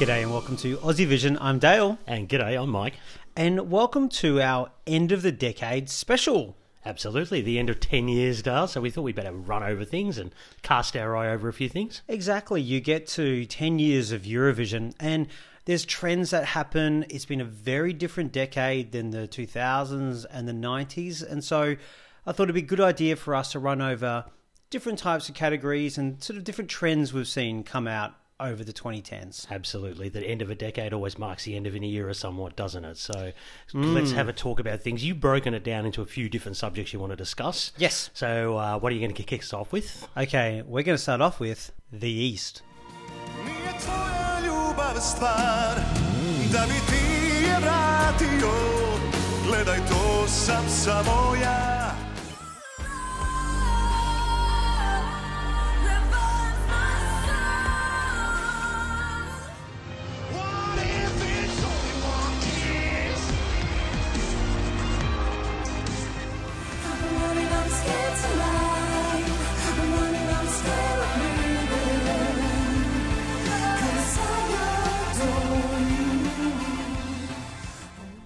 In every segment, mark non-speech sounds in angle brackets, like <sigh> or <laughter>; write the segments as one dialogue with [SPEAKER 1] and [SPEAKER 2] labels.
[SPEAKER 1] G'day and welcome to Aussie Vision. I'm Dale.
[SPEAKER 2] And g'day, I'm Mike.
[SPEAKER 1] And welcome to our end of the decade special.
[SPEAKER 2] Absolutely, the end of 10 years, Dale, so we thought we'd better run over things and cast our eye over a few things.
[SPEAKER 1] Exactly. You get to 10 years of Eurovision and there's trends that happen. It's been a very different decade than the 2000s and the 90s. And so I thought it'd be a good idea for us to run over different types of categories and sort of different trends we've seen come out over the 2010s.
[SPEAKER 2] Absolutely. The end of a decade always marks the end of an era somewhat, doesn't it? So let's have a talk about things. You've broken it down into a few different subjects you want to discuss.
[SPEAKER 1] Yes.
[SPEAKER 2] So uh, what are you going to kick us off with?
[SPEAKER 1] Okay, we're going to start off with the East.
[SPEAKER 3] Nije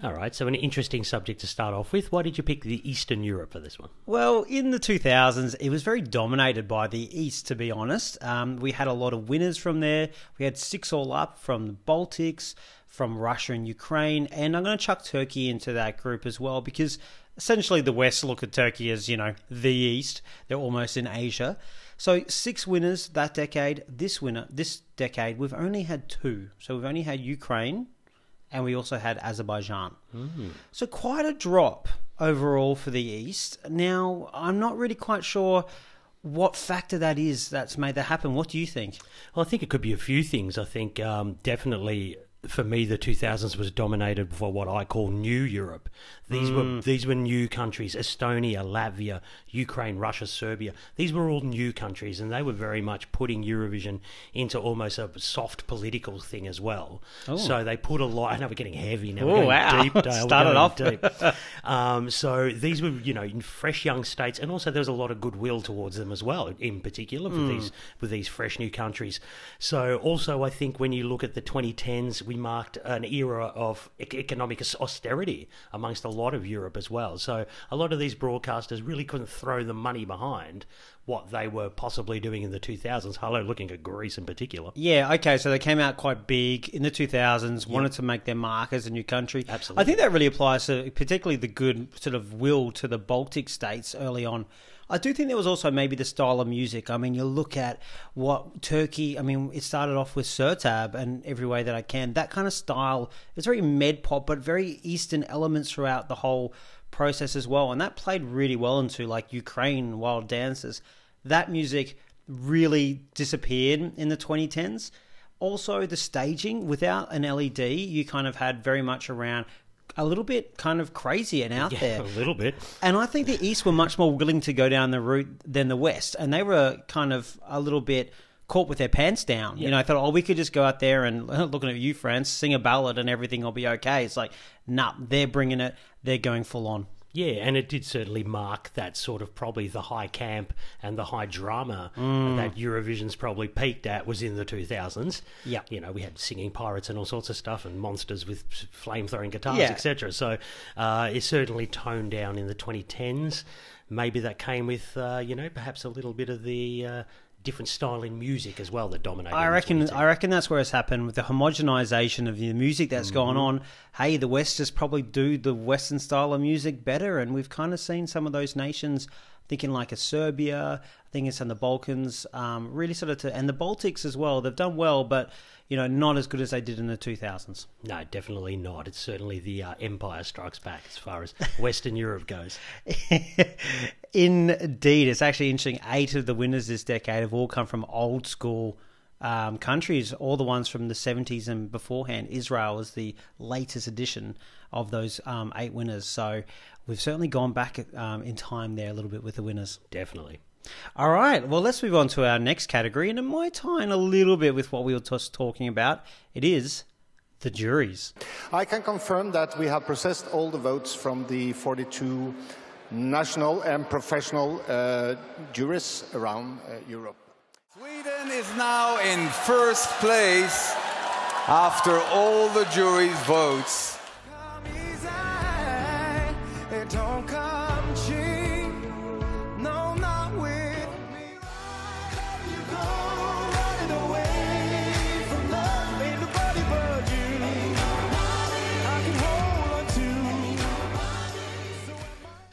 [SPEAKER 2] All right, so an interesting subject to start off with. Why did you pick the Eastern Europe for this one?
[SPEAKER 1] Well, in the 2000s, it was very dominated by the East, to be honest. Um, we had a lot of winners from there. We had six all up from the Baltics, from Russia and Ukraine, and I'm going to chuck Turkey into that group as well because essentially the West look at Turkey as, you know, the East. They're almost in Asia. So six winners that decade. This winner, this decade, we've only had two. So we've only had Ukraine and we also had Azerbaijan. So quite a drop overall for the East. Now, I'm not really quite sure what factor that is that's made that happen. What do you think?
[SPEAKER 2] Well, I think it could be a few things. I think um, definitely for me, the 2000s was dominated by what I call New Europe. These were these were new countries: Estonia, Latvia, Ukraine, Russia, Serbia. These were all new countries, and they were very much putting Eurovision into almost a soft political thing as well. So they put a lot. I know we're getting heavy now.
[SPEAKER 1] Oh, wow.
[SPEAKER 2] deep. Dale. <laughs>
[SPEAKER 1] Started off.
[SPEAKER 2] deep. um, so these were, you know, in fresh young states, and also there was a lot of goodwill towards them as well, in particular for these with these fresh new countries. So also, I think when you look at the 2010s, we marked an era of economic austerity amongst a lot of Europe as well. So a lot of these broadcasters really couldn't throw the money behind what they were possibly doing in the 2000s. Hello, looking at Greece in particular.
[SPEAKER 1] Yeah, okay, so they came out quite big in the 2000s, wanted to make their mark as a new country.
[SPEAKER 2] Absolutely.
[SPEAKER 1] I think that really applies to particularly the good sort of will to the Baltic states early on. I do think there was also maybe the style of music. I mean, you look at what Turkey, I mean, it started off with Sertab and Every Way That I Can. That kind of style, it's very med pop, but very Eastern elements throughout the whole process as well. And that played really well into like Ukraine Wild Dances. That music really disappeared in the 2010s. Also, the staging without an LED, you kind of had very much around a little bit kind of crazy and out
[SPEAKER 2] Yeah,
[SPEAKER 1] there.
[SPEAKER 2] a little bit.
[SPEAKER 1] And I think the East were much more willing to go down the route than the West, and they were kind of a little bit caught with their pants down. You know, I thought, oh, we could just go out there and <laughs> looking at you, France, sing a ballad, and everything will be okay. It's like, nah, they're bringing it. They're going full on.
[SPEAKER 2] Yeah, and it did certainly mark that sort of probably the high camp and the high drama
[SPEAKER 1] Mm.
[SPEAKER 2] that Eurovision's probably peaked at was in the 2000s.
[SPEAKER 1] Yeah.
[SPEAKER 2] You know, we had singing pirates and all sorts of stuff and monsters with flame throwing guitars,
[SPEAKER 1] Yeah.
[SPEAKER 2] etc. So uh, it certainly toned down in the 2010s. Maybe that came with, uh, you know, perhaps a little bit of the uh, different style in music as well that dominated.
[SPEAKER 1] I reckon. I reckon that's where it's happened with the homogenization of the music that's
[SPEAKER 2] Mm-hmm.
[SPEAKER 1] gone on. Hey, the West just probably do the Western style of music better, and we've kind of seen some of those nations. Thinking like a Serbia, think it's in the Balkans, um, really sort of to, and the Baltics as well. They've done well, but you know, not as good as they did in the 2000s.
[SPEAKER 2] No, definitely not. It's certainly the uh, Empire Strikes Back as far as <laughs> Western Europe goes. <laughs>
[SPEAKER 1] Indeed, it's actually interesting. Eight of the winners this decade have all come from old school um, countries, all the ones from the 70s and beforehand. Israel is the latest edition of those um, eight winners. So we've certainly gone back um, in time there a little bit with the winners.
[SPEAKER 2] Definitely.
[SPEAKER 1] All right, well, let's move on to our next category, and it might tie in a little bit with what we were just talking about. It is the juries.
[SPEAKER 4] I can confirm that we have processed all the votes from the 42 national and professional uh, juries around uh, Europe.
[SPEAKER 5] Sweden is now in first place after all the jury's votes.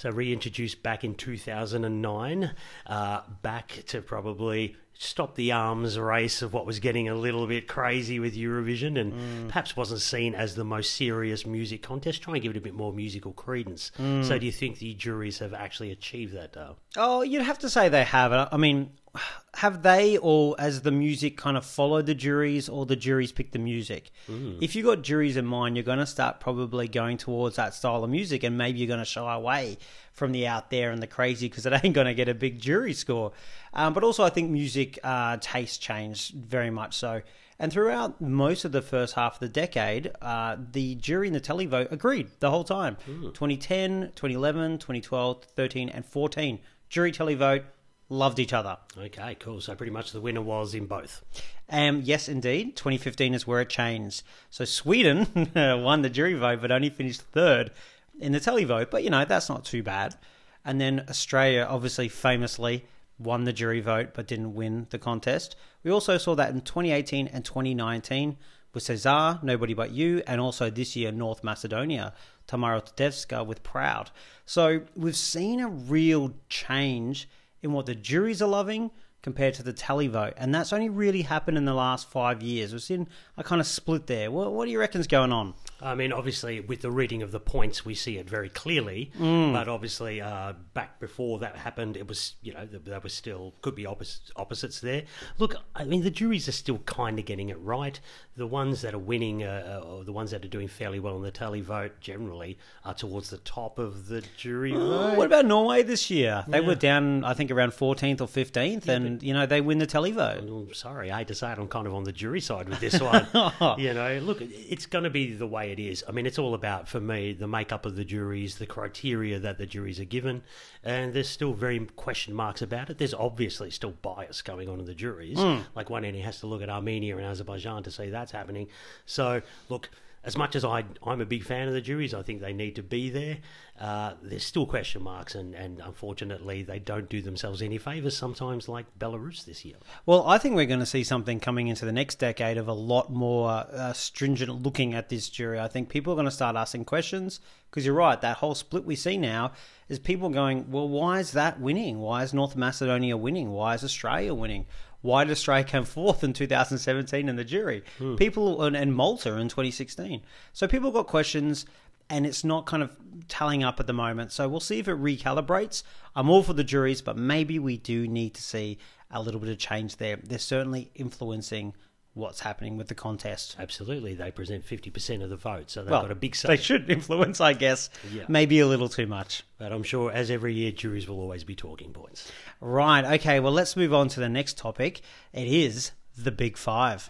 [SPEAKER 2] So reintroduced back in 2009, uh, back to probably stop the arms race of what was getting a little bit crazy with Eurovision and mm. perhaps wasn't seen as the most serious music contest. Try and give it a bit more musical credence. Mm. So do you think the juries have actually achieved that, Dale?
[SPEAKER 1] Oh, you'd have to say they have. I mean, have they, or as the music kind of followed the juries, or the juries picked the music? Mm. If you got juries in mind, you're going to start probably going towards that style of music, and maybe you're going to shy away from the out there and the crazy because it ain't going to get a big jury score. Um, but also, I think music uh, taste changed very much so. And throughout most of the first half of the decade, uh, the jury and the televote agreed the whole time. 2010, 2011, 2012, 13, and 14. Jury televote loved each other.
[SPEAKER 2] Okay, cool. So pretty much the winner was in both.
[SPEAKER 1] Um, yes, indeed. 2015 is where it changed. So Sweden <laughs> won the jury vote, but only finished third in the televote. But, you know, that's not too bad. And then Australia, obviously, famously won the jury vote, but didn't win the contest. We also saw that in 2018 and 2019 with Cesar, Nobody But You, and also this year, North Macedonia, Tamara Todevska with Proud. So we've seen a real change in what the juries are loving compared to the televote. and that's only really happened in the last five years. We've seen a kind of split there. What, what do you reckon's going on?
[SPEAKER 2] I mean, obviously, with the reading of the points, we see it very clearly. But obviously, uh, back before that happened, it was you know there was still could be oppos- opposites there. Look, I mean, the juries are still kind of getting it right. The ones that are winning, uh, or the ones that are doing fairly well in the televote, generally are towards the top of the jury vote.
[SPEAKER 1] What about Norway this year? They were down, I think, around 14th or 15th, and, you know, they win the televote.
[SPEAKER 2] Well, sorry, I hate to say it, I'm kind of on the jury side with this one. <laughs> you know, look, it's going to be the way it is. I mean, it's all about, for me, the makeup of the juries, the criteria that the juries are given, and there's still very question marks about it. There's obviously still bias going on in the juries. Hmm. Like one he has to look at Armenia and Azerbaijan to see that's happening. So, look. As much as I, I'm a big fan of the juries, I think they need to be there. Uh, there's still question marks, and, and unfortunately, they don't do themselves any favours sometimes, like Belarus this year.
[SPEAKER 1] Well, I think we're going to see something coming into the next decade of a lot more uh, stringent looking at this jury. I think people are going to start asking questions because you're right. That whole split we see now is people going, well, why is that winning? Why is North Macedonia winning? Why is Australia winning? Why did Australia come fourth in 2017 in the jury? Hmm. People and, and Malta in 2016. So people got questions and it's not kind of tallying up at the moment. So we'll see if it recalibrates. I'm all for the juries, but maybe we do need to see a little bit of change there. They're certainly influencing what's happening with the contest.
[SPEAKER 2] Absolutely, they present 50% of the vote, so they've
[SPEAKER 1] Well,
[SPEAKER 2] got a big say.
[SPEAKER 1] they should <laughs> influence, I guess.
[SPEAKER 2] Yeah.
[SPEAKER 1] Maybe a little too much.
[SPEAKER 2] But I'm sure, as every year, juries will always be talking points.
[SPEAKER 1] Right. Okay. Well, let's move on to the next topic. It is the Big Five.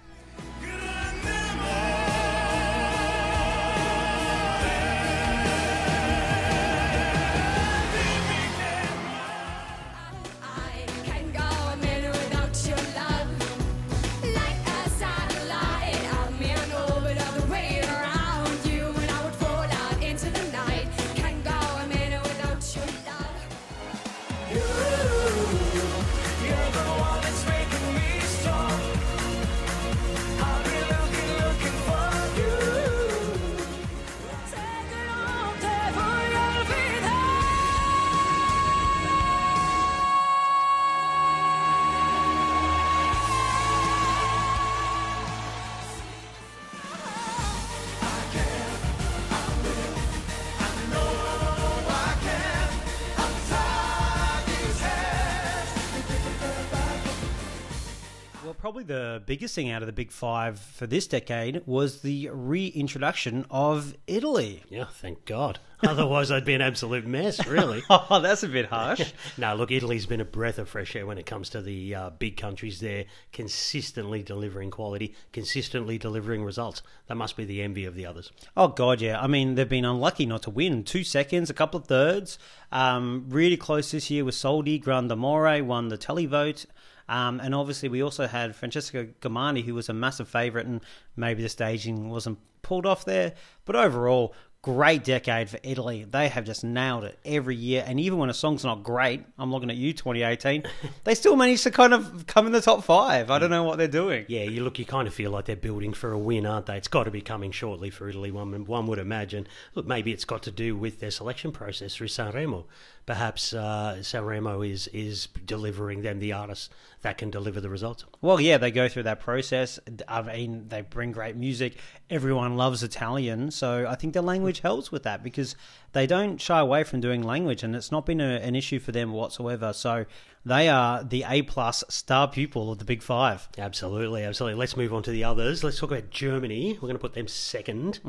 [SPEAKER 6] The
[SPEAKER 1] biggest thing out of the Big Five for this decade was the reintroduction of Italy.
[SPEAKER 2] Yeah, thank God. Otherwise, I'd be an absolute mess, really. <laughs>
[SPEAKER 1] Oh, that's a bit harsh. <laughs>
[SPEAKER 2] no, look, Italy's been a breath of fresh air when it comes to the uh, big countries there, consistently delivering quality, consistently delivering results. That must be the envy of the others.
[SPEAKER 1] Oh god, yeah. I mean, they've been unlucky not to win. Two seconds, a couple of thirds. Um, really close this year with Soldi. Grande Amore won the televote. Um, and obviously, we also had Francesco Gabbani, who was a massive favourite, and maybe the staging wasn't pulled off there. But overall, great decade for Italy. They have just nailed it every year. And even when a song's not great, I'm looking at you, 2018, <laughs> they still manage to kind of come in the top five. I don't know what they're doing.
[SPEAKER 2] Yeah, you look, you kind of feel like they're building for a win, aren't they? It's got to be coming shortly for Italy. One, one would imagine. Look, maybe it's got to do with their selection process through Sanremo. Perhaps uh, Sanremo is is delivering them the artists that can deliver the results.
[SPEAKER 1] Well, yeah, they go through that process. I mean, they bring great music. Everyone loves Italian, so I think the language helps with that because they don't shy away from doing language, and it's not been a, an issue for them whatsoever. So they are the A plus star pupil of the Big Five.
[SPEAKER 2] Absolutely, absolutely. Let's move on to the others. Let's talk about Germany. We're going to put them second.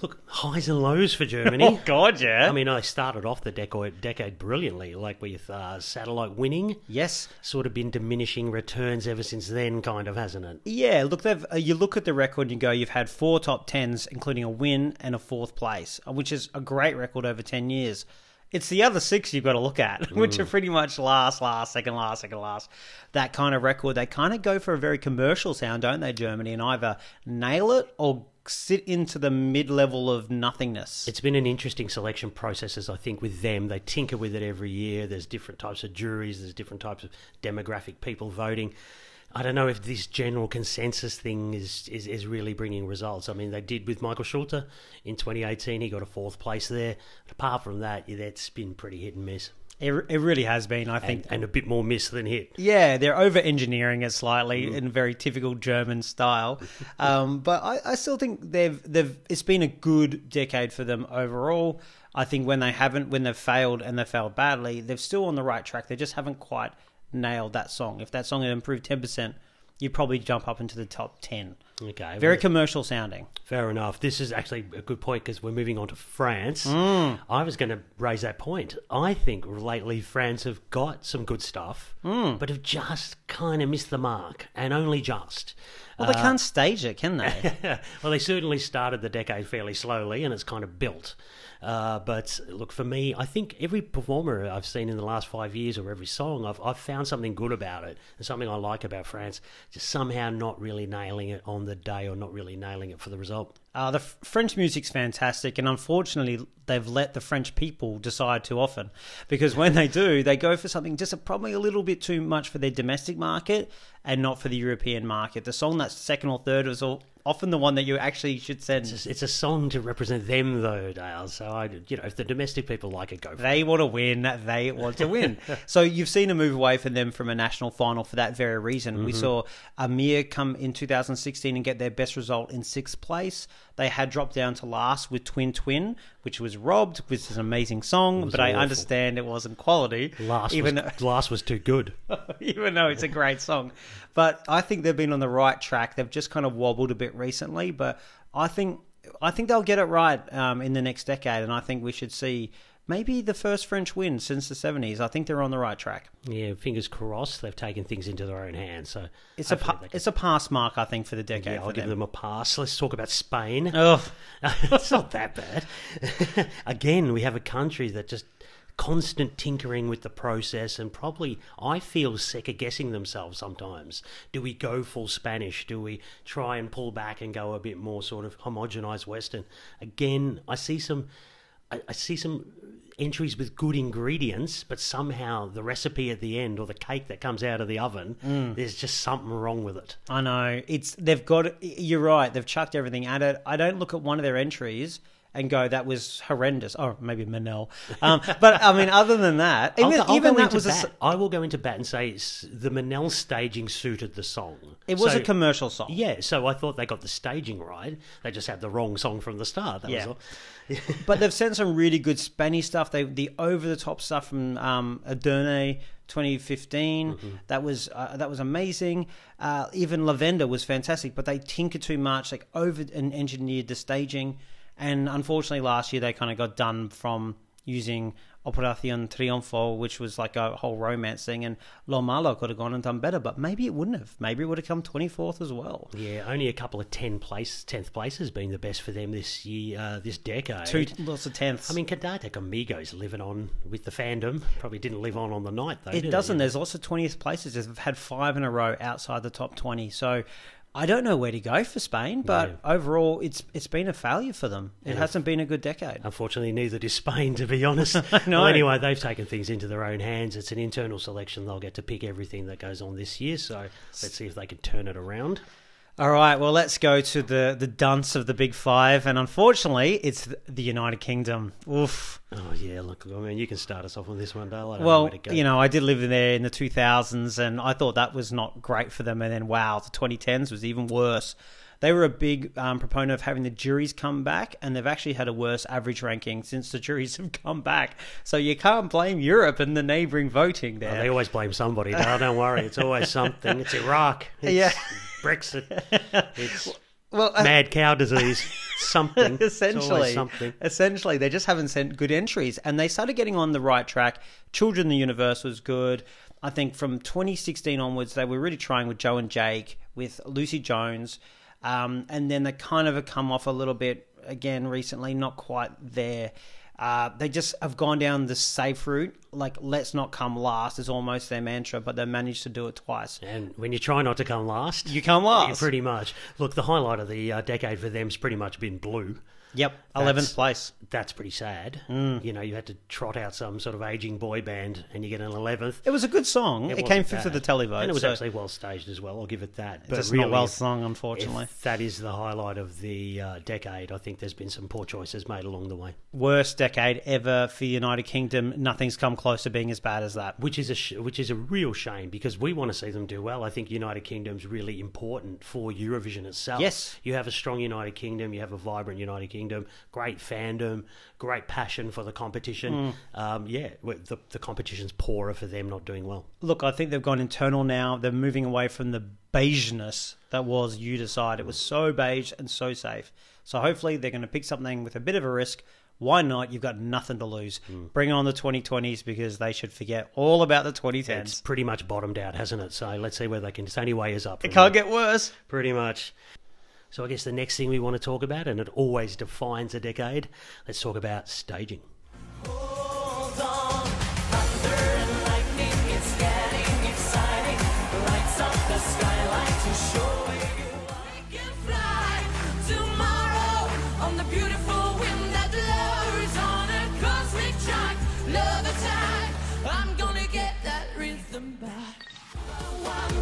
[SPEAKER 2] Look, highs and lows for Germany. <laughs>
[SPEAKER 1] Oh God, yeah.
[SPEAKER 2] I mean, I started off the decade, decade brilliantly, like with uh, Satellite winning.
[SPEAKER 1] yes,
[SPEAKER 2] Sort of been diminishing returns ever since then, kind of, hasn't it?
[SPEAKER 1] Yeah, look, they've, uh, you look at the record and you go, you've had four top tens, including a win and a fourth place, uh, which is a great record over 10 years. It's the other six you've got to look at, <laughs> which are mm. pretty much last, last, second last, second last. That kind of record. They kind of go for a very commercial sound, don't they, Germany, and either nail it or sit into the mid level of nothingness.
[SPEAKER 2] It's been an interesting selection process, as I think, with them. They tinker with it every year. There's different types of juries, there's different types of demographic people voting. I don't know if this general consensus thing is, is, is really bringing results. I mean, they did with Michael Schulte in 2018. He got a fourth place there. But apart from that, yeah, that's been pretty hit and miss.
[SPEAKER 1] It, it really has been, I think.
[SPEAKER 2] And, and a bit more miss than hit.
[SPEAKER 1] Yeah, they're over engineering it slightly in very typical German style, <laughs> um, but I, I still think they've they've it's been a good decade for them overall. I think when they haven't, when they've failed and they've failed badly, they're still on the right track. They just haven't quite nailed that song. If that song had improved ten percent, you'd probably jump up into the top ten.
[SPEAKER 2] Okay.
[SPEAKER 1] Very
[SPEAKER 2] well,
[SPEAKER 1] commercial sounding.
[SPEAKER 2] Fair enough. This is actually a good point because we're moving on to France.
[SPEAKER 1] Mm.
[SPEAKER 2] I was going to raise that point. I think lately France have got some good stuff,
[SPEAKER 1] Mm.
[SPEAKER 2] but have just kind of missed the mark, and only just.
[SPEAKER 1] Well, they can't stage it, can they? <laughs>
[SPEAKER 2] well, they certainly started the decade fairly slowly, and it's kind of built. Uh, but look, for me, I think every performer I've seen in the last five years, or every song, I've, I've found something good about it, and something I like about France. Just somehow not really nailing it on the day, or not really nailing it for the result.
[SPEAKER 1] Uh, the f- French music's fantastic, and unfortunately, they've let the French people decide too often. Because when they do, they go for something just a, probably a little bit too much for their domestic market and not for the European market. The song that's second or third is all, often the one that you actually should send.
[SPEAKER 2] It's, it's a song to represent them, though, Dale. So I, you know, if the domestic people like it, go for it.
[SPEAKER 1] They want to win. They want to win. <laughs> so you've seen a move away from them from a national final for that very reason. We mm-hmm. saw Amir come in 2016 and get their best result in sixth place. They had dropped down to last with Twin Twin, which was robbed, which is an amazing song, but I understand it wasn't quality.
[SPEAKER 2] Last,
[SPEAKER 1] even
[SPEAKER 2] was, last was too good. <laughs>
[SPEAKER 1] even though it's a great song. But I think they've been on the right track. They've just kind of wobbled a bit recently, but I think I think they'll get it right um, in the next decade, and I think we should see maybe the first French win since the seventies. I think they're on the right track.
[SPEAKER 2] Yeah, fingers crossed. They've taken things into their own hands. So
[SPEAKER 1] It's a pa-
[SPEAKER 2] can-
[SPEAKER 1] it's a pass mark, I think, for the decade.
[SPEAKER 2] yeah, I'll give
[SPEAKER 1] them.
[SPEAKER 2] them a pass. Let's talk about Spain.
[SPEAKER 1] Ugh. <laughs>
[SPEAKER 2] it's not that bad. <laughs> Again, we have a country that just constant tinkering with the process and probably I feel second guessing themselves sometimes. Do we go full Spanish? Do we try and pull back and go a bit more sort of homogenized Western? Again, I see some I, I see some entries with good ingredients, but somehow the recipe at the end or the cake that comes out of the oven, mm. there's just something wrong with it.
[SPEAKER 1] I know it's they've got. You're right. They've chucked everything at it. I don't look at one of their entries and go, "That was horrendous." Or maybe Manel. Um, but I mean, other than that,
[SPEAKER 2] I'll
[SPEAKER 1] even,
[SPEAKER 2] go- I'll
[SPEAKER 1] even that was a,
[SPEAKER 2] bat. I will go into bat and say it's, the Manel staging suited the song.
[SPEAKER 1] it was
[SPEAKER 2] So-
[SPEAKER 1] a commercial song.
[SPEAKER 2] Yeah, so I thought they got the staging right. They just had the wrong song from the start. That
[SPEAKER 1] Yeah.
[SPEAKER 2] was all. <laughs>
[SPEAKER 1] but they've sent some really good Spanish stuff. They the over the top stuff from um, Edurne 2015.
[SPEAKER 2] Mm-hmm.
[SPEAKER 1] That was uh, that was amazing. Uh, even Lavender was fantastic, but they tinkered too much, like over and engineered the staging. And unfortunately, last year they kind of got done from using Operacion Triunfo, which was like a whole romance thing, and Lo Malo could have gone and done better, but maybe it wouldn't have. Maybe it would have come 24th as well.
[SPEAKER 2] Yeah, only a couple of ten place, tenth places being the best for them this year, uh, this decade.
[SPEAKER 1] Two lots of tenths.
[SPEAKER 2] I mean, Quédate Conmigo living on with the fandom. Probably didn't live on on the night though.
[SPEAKER 1] It doesn't. There's lots of 20th places. They've had five in a row outside the top 20. So I don't know where to go for Spain, but
[SPEAKER 2] Yeah.
[SPEAKER 1] overall, it's it's been a failure for them. It
[SPEAKER 2] And
[SPEAKER 1] hasn't been a good decade.
[SPEAKER 2] Unfortunately, neither did Spain, to be honest. <laughs>
[SPEAKER 1] know.
[SPEAKER 2] Well, anyway, they've taken things into their own hands. It's an internal selection. They'll get to pick everything that goes on this year. So let's see if they can turn it around.
[SPEAKER 1] All right, well, let's go to the, the dunce of the big five. And unfortunately, it's the United Kingdom. Oof.
[SPEAKER 2] Oh, yeah, look, I mean, you can start us off on this one, Dale. I don't know
[SPEAKER 1] Well,
[SPEAKER 2] where to go.
[SPEAKER 1] you know, I did live in there in the 2000s, and I thought that was not great for them. And then, wow, the 2010s was even worse. They were a big um, proponent of having the juries come back, and they've actually had a worse average ranking since the juries <laughs> have come back. So you can't blame Europe and the neighbouring voting there.
[SPEAKER 2] Oh, they always blame somebody. Dale, don't worry. It's always something. It's Iraq. <laughs> It's
[SPEAKER 1] Yeah.
[SPEAKER 2] Brexit. <laughs> It's
[SPEAKER 1] well, uh,
[SPEAKER 2] mad cow disease. Something. <laughs>
[SPEAKER 1] Essentially,
[SPEAKER 2] something.
[SPEAKER 1] essentially, they just haven't sent good entries, and they started getting on the right track. Children the Universe was good. I think from 2016 onwards, they were really trying with Joe and Jake, with Lucy Jones, um, and then they kind of have come off a little bit again recently, not quite there. Uh, they just have gone down the safe route, like let's not come last is almost their mantra, but they managed to do it twice.
[SPEAKER 2] And when you try not to come last,
[SPEAKER 1] You come
[SPEAKER 2] Yeah,
[SPEAKER 1] last.
[SPEAKER 2] pretty much. Look, the highlight of the uh, decade for them's pretty much been blue.
[SPEAKER 1] Yep, 11th place.
[SPEAKER 2] That's pretty sad.
[SPEAKER 1] Mm.
[SPEAKER 2] You know, you had to trot out some sort of aging boy band, and you get an eleventh.
[SPEAKER 1] It was a good song. It,
[SPEAKER 2] wasn't
[SPEAKER 1] came fifth of the televote.
[SPEAKER 2] and it was
[SPEAKER 1] so-
[SPEAKER 2] actually well staged as well. I'll give it that. But
[SPEAKER 1] just
[SPEAKER 2] really,
[SPEAKER 1] not well sung, unfortunately.
[SPEAKER 2] That is the highlight of the uh, decade, I think there's been some poor choices made along the way,
[SPEAKER 1] Worst decade ever for United Kingdom. Nothing's come close to being as bad as that.
[SPEAKER 2] which is a sh- which is a real shame because we want to see them do well. I think United Kingdom's really important for Eurovision itself.
[SPEAKER 1] Yes.
[SPEAKER 2] you have a strong United Kingdom, you have a vibrant United Kingdom, great fandom, great passion for the competition. Um, yeah, the the competition's poorer for them not doing well.
[SPEAKER 1] Look, I think they've gone internal now. They're moving away from the beigeness that was you decide. It was so beige and so safe. So hopefully they're going to pick something with a bit of a risk. Why not? You've got nothing to lose. Bring on the 2020s because they should forget all about the 2010s.
[SPEAKER 2] It's pretty much bottomed out, hasn't it? So let's see where they can. It's only way is up.
[SPEAKER 1] it can't get worse.
[SPEAKER 2] pretty much. So I guess the next thing we want to talk about, and it always defines a decade, let's talk about staging.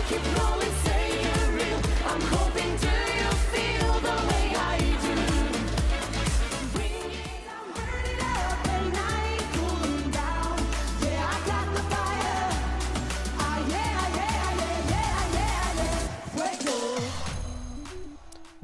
[SPEAKER 6] keep rolling, say you're real. I'm hoping do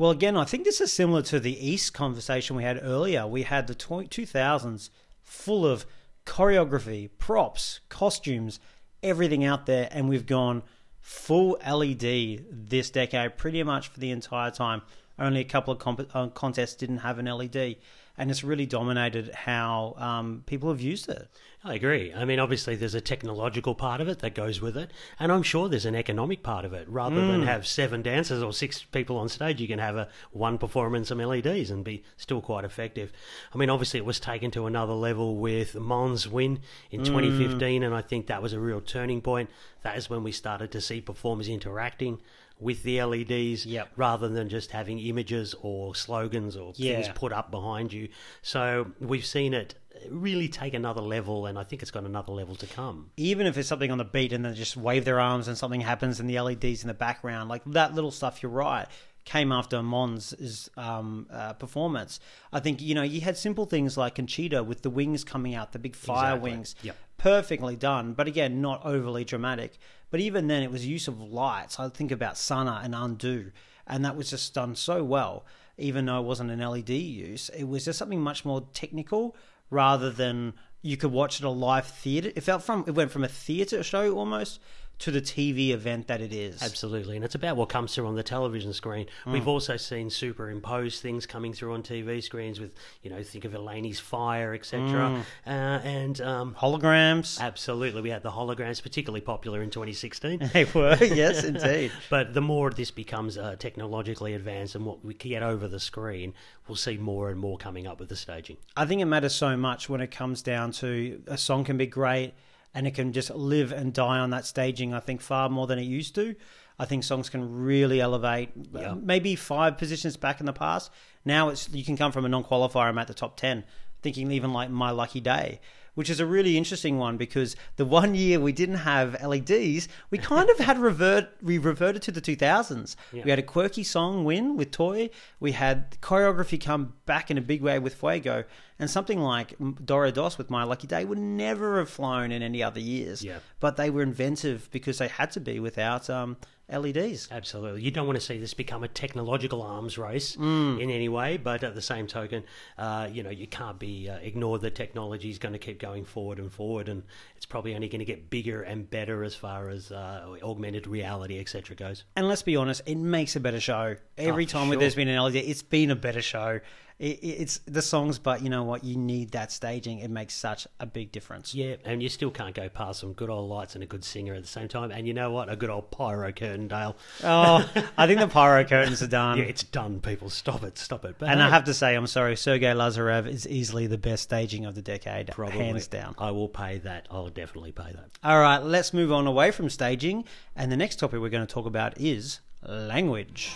[SPEAKER 1] Well, again, I think this is similar to the East conversation we had earlier. We had the 2000s full of choreography, props, costumes, everything out there, and we've gone full LED this decade pretty much for the entire time. Only a couple of comp- uh, contests didn't have an LED, and it's really dominated how um, people have used it.
[SPEAKER 2] I agree. I mean, obviously, there's a technological part of it that goes with it, and I'm sure there's an economic part of it. Rather than mm. have seven dancers or six people on stage, you can have a one performer and some LEDs and be still quite effective. I mean, obviously, it was taken to another level with Måns win in 2015, and I think that was a real turning point. That is when we started to see performers interacting with the LEDs
[SPEAKER 1] Yep.
[SPEAKER 2] rather than just having images or slogans or things put up behind you. So we've seen it really take another level, and I think it's got another level to come.
[SPEAKER 1] even if it's something on the beat and they just wave their arms and something happens and the LEDs in the background, like that little stuff, you're right, came after Måns' um, uh, performance. I think, you know, you had simple things like Conchita with the wings coming out, the big fire
[SPEAKER 2] Exactly.
[SPEAKER 1] wings.
[SPEAKER 2] Yep.
[SPEAKER 1] Perfectly done, but again, not overly dramatic. But even then, it was use of lights. I think about Sanna and Undo, and that was just done so well, even though it wasn't an LED use. It was just something much more technical rather than you could watch it a live theater. It felt from it went from a theater show almost to the TV event that it is.
[SPEAKER 2] Absolutely, and it's about what comes through on the television screen.
[SPEAKER 1] Mm.
[SPEAKER 2] We've also seen superimposed things coming through on TV screens with, you know, think of Eleni Foureira, etc.
[SPEAKER 1] Mm.
[SPEAKER 2] Uh, and um,
[SPEAKER 1] Holograms.
[SPEAKER 2] absolutely, we had the holograms, particularly popular in 2016. <laughs>
[SPEAKER 1] They were, <laughs> yes, indeed.
[SPEAKER 2] But the more this becomes uh, technologically advanced and what we can get over the screen, we'll see more and more coming up with the staging.
[SPEAKER 1] I think it matters so much when it comes down to a song can be great and it can just live and die on that staging. I think far more than it used to. I think songs can really elevate.
[SPEAKER 2] Yeah.
[SPEAKER 1] Uh, maybe five positions back in the past. Now it's you can come from a non-qualifier and at the top ten. Thinking even like My Lucky Day, which is a really interesting one because the one year we didn't have LEDs, we kind of had revert we reverted to the 2000s. We had a quirky song win with Toy. We had choreography come back in a big way with Fuego, and something like DoReDoS with My Lucky Day would never have flown in any other years.
[SPEAKER 2] Yeah.
[SPEAKER 1] But they were inventive because they had to be without um, LEDs.
[SPEAKER 2] Absolutely. You don't want to see this become a technological arms race
[SPEAKER 1] Mm.
[SPEAKER 2] in any way, but at the same token, uh, you know, you can't be uh, ignored that technology is going to keep going forward and forward, and it's probably only going to get bigger and better as far as uh, augmented reality, etc., goes.
[SPEAKER 1] And let's be honest, it makes a better show. Every
[SPEAKER 2] Oh,
[SPEAKER 1] time
[SPEAKER 2] sure.
[SPEAKER 1] there's been an LED, it's been a better show. It, it- it's the songs, but you know what? You need that staging. It makes such a big difference.
[SPEAKER 2] Yeah, and you still can't go past some good old lights and a good singer at the same time. And you know what? A good old pyro curtain, Dale.
[SPEAKER 1] Oh, <laughs> I think the pyro curtains are done.
[SPEAKER 2] Yeah, it's done, people. Stop it, stop it. But
[SPEAKER 1] and I have to say, I'm sorry, Sergei Lazarev is easily the best staging of the decade,
[SPEAKER 2] probably,
[SPEAKER 1] hands down.
[SPEAKER 2] I will pay that. I'll definitely pay that.
[SPEAKER 1] All right, let's move on away from staging. And the next topic we're going to talk about is language.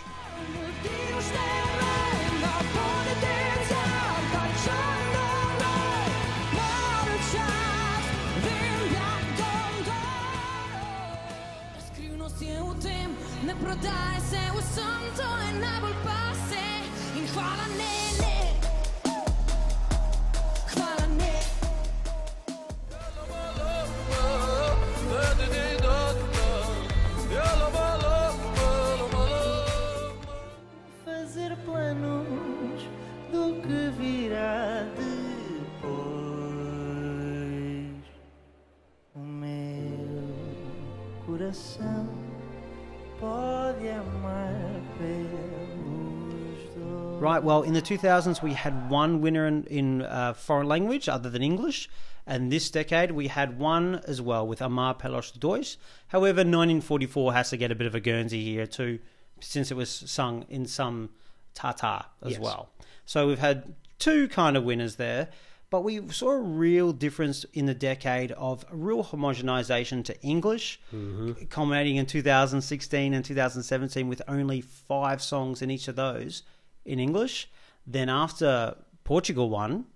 [SPEAKER 6] Se
[SPEAKER 7] fazer planos do que virá depois. O meu coração pode amar pelos dois.
[SPEAKER 1] Right, well, in the 2000s, we had one winner in, in uh, foreign language other than English. And this decade, we had one as well with Amar Pelos Dois. However, 1944 has to get a bit of a Guernsey here too, since it was sung in some Tatar as
[SPEAKER 2] Yes.
[SPEAKER 1] well. So we've had two kind of winners there. But we saw a real difference in the decade of a real homogenization to English, mm-hmm. culminating in 2016 and 2017 with only five songs in each of those in English. Then after Portugal won,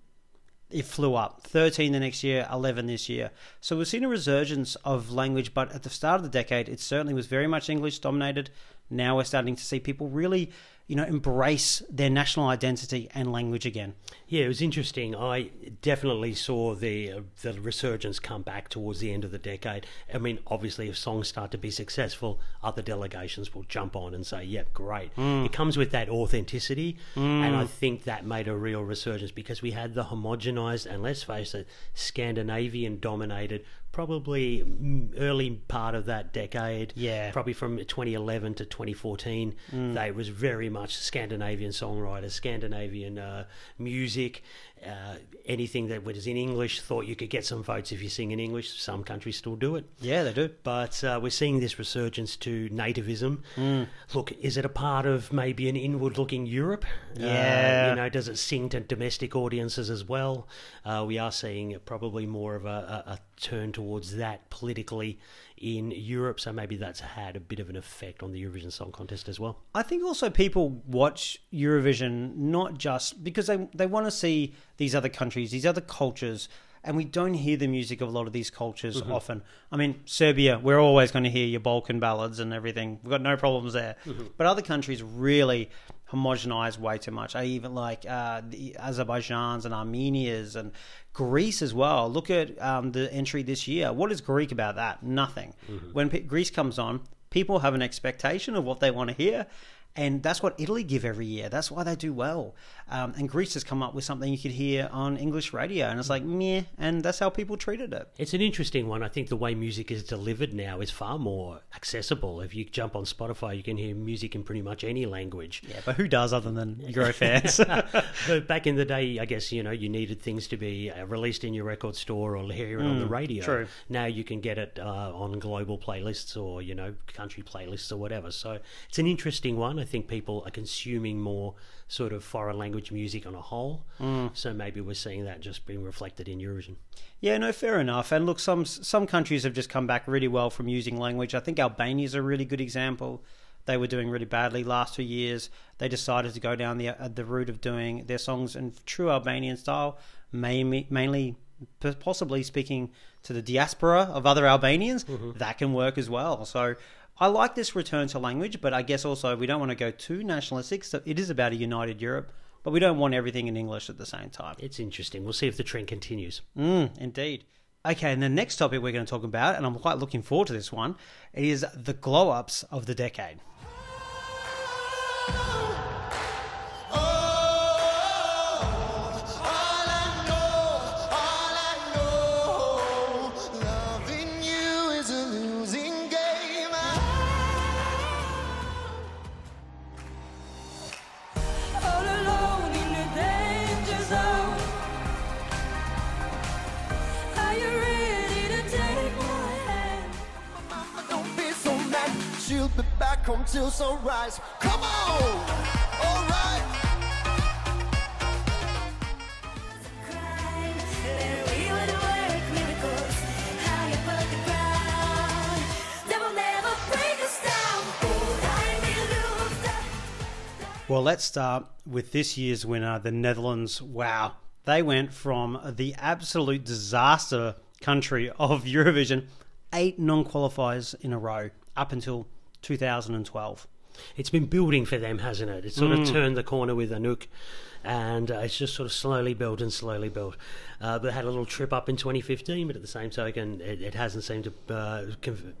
[SPEAKER 1] it flew up. 13 the next year 11 this year. So we've seen a resurgence of language but at the start of the decade it certainly was very much english dominated. Now we're starting to see people really you know embrace their national identity and language again
[SPEAKER 2] Yeah, it was interesting. I definitely saw the uh, the resurgence come back towards the end of the decade. I mean, obviously, if songs start to be successful, other delegations will jump on and say, "Yep, great." It comes with that authenticity, and I think that made a real resurgence because we had the homogenized and let's face it, Scandinavian dominated. Probably mm, early part of that decade,
[SPEAKER 1] Yeah.
[SPEAKER 2] probably from 2011 to 2014, they was very much Scandinavian songwriters, Scandinavian uh, music, uh, anything that was in English. Thought you could get some votes if you sing in English. Some countries still do it.
[SPEAKER 1] yeah they do
[SPEAKER 2] But uh, we're seeing this resurgence to nativism.
[SPEAKER 1] Mm.
[SPEAKER 2] Look, is it a part of maybe an inward-looking Europe? Uh,
[SPEAKER 1] Yeah.
[SPEAKER 2] you know, does it sing to domestic audiences as well? Uh, we are seeing probably more of a, a, a turn towards that politically in Europe. So maybe that's had a bit of an effect on the Eurovision Song Contest as well.
[SPEAKER 1] I think also people watch Eurovision not just because they they want to see these other countries, these other cultures, and we don't hear the music of a lot of these cultures mm-hmm. often. I mean, Serbia, we're always going to hear your Balkan ballads and everything. We've got no problems there. Mm-hmm. But other countries really homogenize way too much. I even like uh, the Azerbaijans and Armenias and Greece as well. Look at um, the entry this year. What is Greek about that? Nothing. When P- Greece comes on, people have an expectation of what they want to hear. And that's what Italy give every year. That's why they do well. Um, and Greece has come up with something you could hear on English radio, and it's like meh, and that's how people treated it.
[SPEAKER 2] It's an interesting one. I think the way music is delivered now is far more accessible. If you jump on Spotify, you can hear music in pretty much any language.
[SPEAKER 1] Yeah, but who does other than <laughs> Euro fans? <laughs>
[SPEAKER 2] But back in the day, I guess you know you needed things to be uh, released in your record store or hear it on the radio.
[SPEAKER 1] true.
[SPEAKER 2] Now you can get it uh, on global playlists or you know country playlists or whatever. So it's an interesting one. I think people are consuming more sort of foreign language music on a whole. So maybe we're seeing that just being reflected in Eurovision.
[SPEAKER 1] Yeah, no, fair enough. And look, some some countries have just come back really well from using language. I think Albania is a really good example. They were doing really badly last two years. They decided to go down the uh, the route of doing their songs in true Albanian style, mainly mainly possibly speaking to the diaspora of other Albanians. That can work as well. So. I like this return to language, but I guess also we don't want to go too nationalistic. So it is about a united Europe, but we don't want everything in English at the same time.
[SPEAKER 2] It's interesting. We'll see if the trend continues.
[SPEAKER 1] Mm, indeed. Okay, and the next topic we're going to talk about, and I'm quite looking forward to this one, is the glow ups of the decade.
[SPEAKER 6] Will lose the
[SPEAKER 1] Well, let's start with this year's winner, the Netherlands. Wow. They went from the absolute disaster country of Eurovision, eight non qualifiers in a row up until 2012.
[SPEAKER 2] It's been building for them, hasn't it? It's sort of turned the corner with Anouk, and uh, it's just sort of slowly built and slowly built. Uh, they had a little trip up in 2015, but at the same token, it, it hasn't seemed to, uh,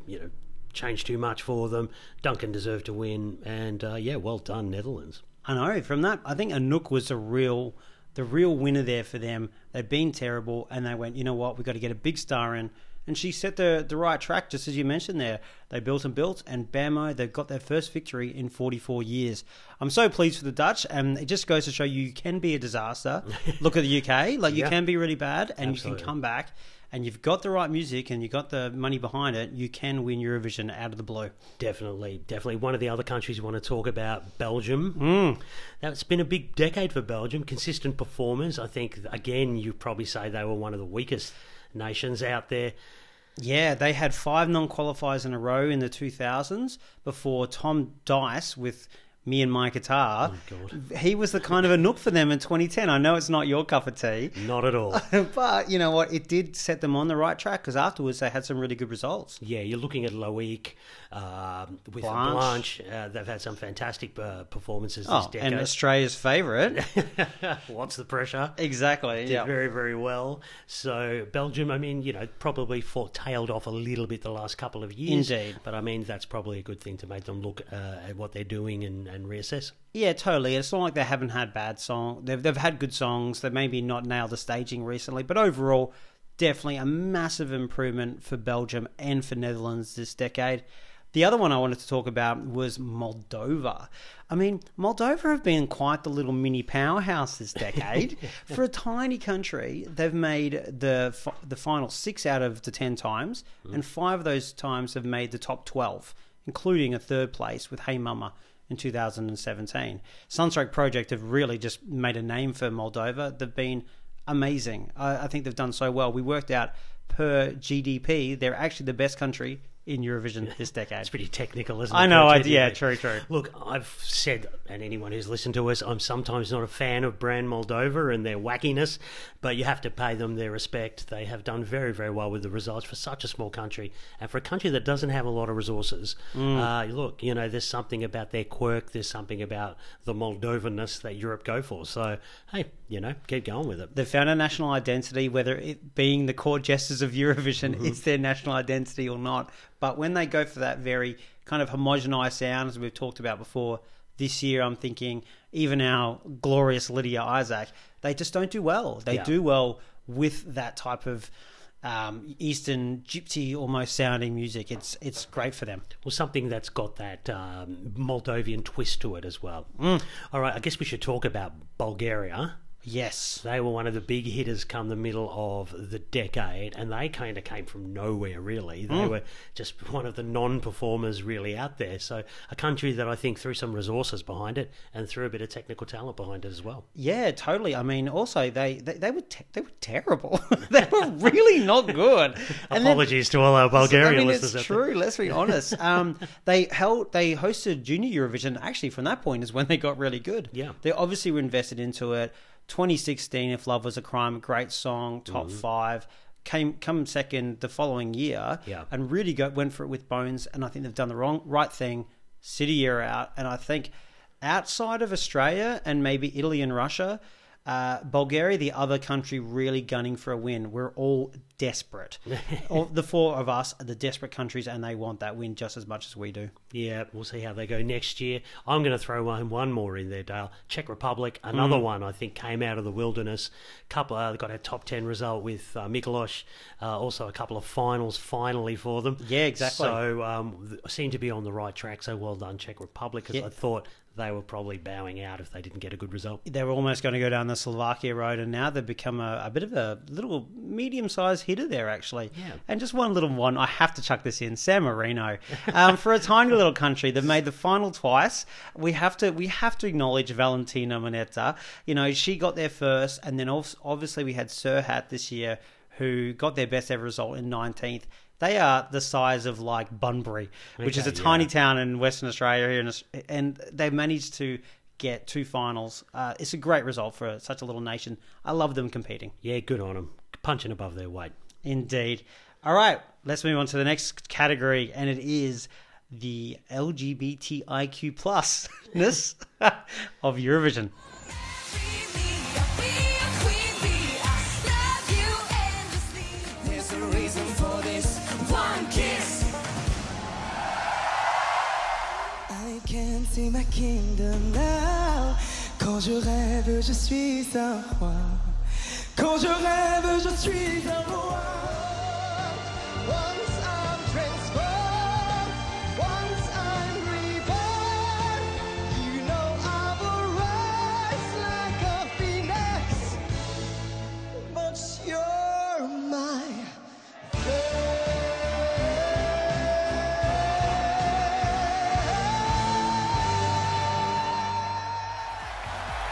[SPEAKER 2] you know, change too much for them. Duncan deserved to win, and uh, yeah, well done, Netherlands.
[SPEAKER 1] I know. From that, I think Anouk was a real, the real winner there for them. They'd been terrible, and they went, you know what, we've got to get a big star in. And she set the the right track, just as you mentioned there. They built and built, and bammo, they've got their first victory in 44 years. I'm so pleased for the Dutch, and it just goes to show you can be a disaster. <laughs> Look at the UK, like you
[SPEAKER 2] Yeah.
[SPEAKER 1] can be really bad, and you can come back. And you've got the right music, and you've got the money behind it. You can win Eurovision out of the blue.
[SPEAKER 2] Definitely, definitely. One of the other countries we want to talk about, Belgium.
[SPEAKER 1] Hmm.
[SPEAKER 2] That's been a big decade for Belgium. Consistent performers. I think, again, you probably say they were one of the weakest nations out there.
[SPEAKER 1] Yeah, they had five non qualifiers in a row in the 2000s before Tom Dice with Me and My Guitar.
[SPEAKER 2] Oh, God.
[SPEAKER 1] He was the kind of Anouk for them in 2010. I know it's not your cup of tea,
[SPEAKER 2] Not at all. <laughs>
[SPEAKER 1] but you know what? It did set them on the right track because afterwards they had some really good results.
[SPEAKER 2] Yeah, you're looking at Loic um, with
[SPEAKER 1] Blanche.
[SPEAKER 2] Blanche. Uh, they've had some fantastic uh, performances this
[SPEAKER 1] Oh,
[SPEAKER 2] decade.
[SPEAKER 1] and Australia's favourite. <laughs>
[SPEAKER 2] What's the pressure?
[SPEAKER 1] exactly.
[SPEAKER 2] Did
[SPEAKER 1] Yeah.
[SPEAKER 2] very, very well. So Belgium, I mean, you know, probably fought, tailed off a little bit the last couple of years.
[SPEAKER 1] Indeed.
[SPEAKER 2] But I mean, that's probably a good thing to make them look uh, at what they're doing and, and reassess.
[SPEAKER 1] Yeah, totally. It's not like they haven't had bad songs. They've they've had good songs. They maybe not nailed the staging recently, but overall, definitely a massive improvement for Belgium and for Netherlands this decade. The other one I wanted to talk about was Moldova. I mean, Moldova have been quite the little mini powerhouse this <laughs> decade. For a tiny country, they've made the the final six out of the ten times, hmm. and five of those times have made the top twelve, including a third place with Hey Mama in 2017. Sunstroke Project have really just made a name for Moldova. They've been amazing. I, I think they've done so well. We worked out per GDP, they're actually the best country in Eurovision <laughs> this decade.
[SPEAKER 2] It's pretty technical, isn't it?
[SPEAKER 1] I know, I, yeah, true, true.
[SPEAKER 2] Look, I've said, and anyone who's listened to us, I'm sometimes not a fan of Brand Moldova and their wackiness, but you have to pay them their respect. They have done very, very well with the results for such a small country. And for a country that doesn't have a lot of resources,
[SPEAKER 1] Mm.
[SPEAKER 2] uh, look, you know, there's something about their quirk, there's something about the Moldovanness that Europe go for. So, hey, you know, keep going with it.
[SPEAKER 1] They've found a national identity, whether it being the court jesters of Eurovision is their national identity or not. But when they go for that very kind of homogenized sound, as we've talked about before, This year, I'm thinking even our glorious Lidia Isac, they just don't do well. They
[SPEAKER 2] Yeah.
[SPEAKER 1] do well with that type of um, Eastern gypsy almost sounding music. It's it's great for them.
[SPEAKER 2] Well, something that's got that um, Moldovan twist to it as well.
[SPEAKER 1] Mm.
[SPEAKER 2] All right, I guess we should talk about Bulgaria.
[SPEAKER 1] Yes.
[SPEAKER 2] They were one of the big hitters come the middle of the decade, and they kind of came from nowhere, really. They
[SPEAKER 1] Mm.
[SPEAKER 2] were just one of the non performers really out there. So, a country that I think threw some resources behind it and threw a bit of technical talent behind it as well.
[SPEAKER 1] Yeah, totally. I mean, also they they, they were te- they were terrible. <laughs> they were really not good. <laughs> And then-
[SPEAKER 2] Apologies to all our Bulgarian
[SPEAKER 1] I mean,
[SPEAKER 2] listeners.
[SPEAKER 1] it's true. Let's be <laughs> honest. Um, they held, they hosted Junior Eurovision. Actually, from that point is when they got really good.
[SPEAKER 2] Yeah.
[SPEAKER 1] they obviously were invested into it. 2016, "If Love Was a Crime," great song, top mm-hmm. five. Came come second the following year.
[SPEAKER 2] Yeah.
[SPEAKER 1] and really go, went for it with Bones. And I think they've done the wrong right thing. City year out, and I think outside of Australia and maybe Italy and Russia. Uh, Bulgaria, the other country really gunning for a win. We're all desperate. <laughs> all, the four of us are the desperate countries, and they want that win just as much as we do.
[SPEAKER 2] Yeah, we'll see how they go next year. I'm going to throw one, one more in there, Dale. Czech Republic, another
[SPEAKER 1] Mm.
[SPEAKER 2] one I think came out of the wilderness. Couple uh, got a top ten result with uh. Uh, also a couple of finals finally for them.
[SPEAKER 1] Yeah, exactly.
[SPEAKER 2] So um, seem to be on the right track. So well done, Czech Republic. Because
[SPEAKER 1] Yeah.
[SPEAKER 2] I thought they were probably bowing out if they didn't get a good result.
[SPEAKER 1] They were almost going to go down the Slovakia road, and now they've become a, a bit of a little medium-sized hitter there, actually.
[SPEAKER 2] Yeah.
[SPEAKER 1] And just one little one, I have to chuck this in: San Marino. <laughs> Um, for a tiny little country, they've made the final twice. We have to we have to acknowledge Valentina Monetta. You know, she got there first, and then obviously we had Serhat this year, who got their best ever result in 19th. They are the size of like Bunbury, which is a
[SPEAKER 2] Okay,
[SPEAKER 1] tiny
[SPEAKER 2] yeah.
[SPEAKER 1] town in Western Australia here, in, and they've managed to get two finals. Uh, it's a great result for such a little nation. I love them competing.
[SPEAKER 2] Yeah, good on them. Punching above their weight.
[SPEAKER 1] Indeed. All right, let's move on to the next category, and it is the LGBTIQ plusness <laughs> of Eurovision.
[SPEAKER 7] Quand je rêve, je suis un roi. Quand je rêve, je suis un roi.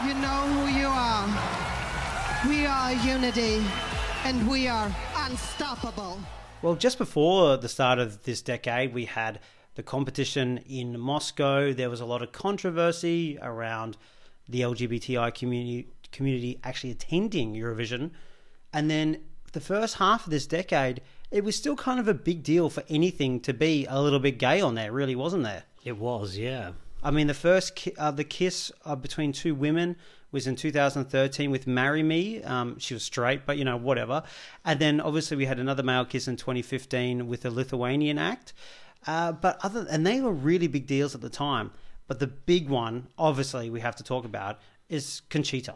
[SPEAKER 7] You know
[SPEAKER 8] who you are. We are unity and we are unstoppable.
[SPEAKER 1] Well, just before the start of this decade, we had the competition in Moscow. There was a lot of controversy around the LGBTI community community actually attending Eurovision. And then the first half of this decade, it was still kind of a big deal for anything to be a little bit gay on there, really, wasn't there?
[SPEAKER 2] It was, yeah.
[SPEAKER 1] I mean, the first ki- uh, the kiss uh, between two women was in 2013 with "Marry Me." Um, she was straight, but you know, whatever. And then obviously we had another male kiss in 2015 with the Lithuanian act. Uh, but other and they were really big deals at the time. But the big one, obviously, we have to talk about is Conchita.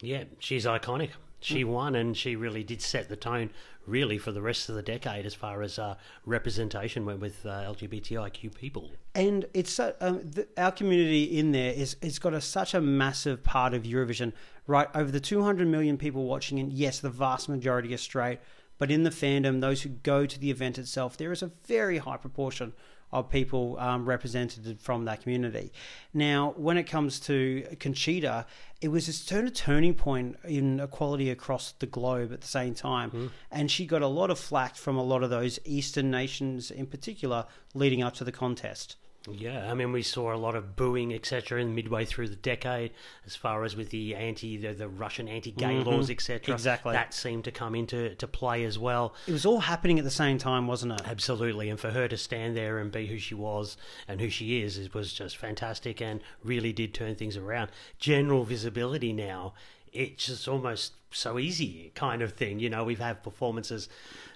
[SPEAKER 2] Yeah, she's iconic. She won, and she really did set the tone, really, for the rest of the decade as far as uh, representation went with uh, LGBTIQ people.
[SPEAKER 1] and it's so, um, the, our community in there is it's got a, such a massive part of Eurovision, right? Over the 200 million people watching, and yes, the vast majority are straight, but in the fandom, those who go to the event itself, there is a very high proportion of people um, represented from that community. Now, when it comes to Conchita, it was a turn a turning point in equality across the globe at the same time, and she got a lot of flack from a lot of those Eastern nations in particular leading up to the contest.
[SPEAKER 2] Yeah, I mean, we saw a lot of booing, etc., in midway through the decade, as far as with the anti, the, the Russian anti-gay mm-hmm. laws, etc.
[SPEAKER 1] Exactly.
[SPEAKER 2] that seemed to come into to play as well.
[SPEAKER 1] It was all happening at the same time, wasn't it?
[SPEAKER 2] Absolutely, and for her to stand there and be who she was and who she is, it was just fantastic and really did turn things around. General visibility now it's just almost so easy kind of thing. You know, we've had performances,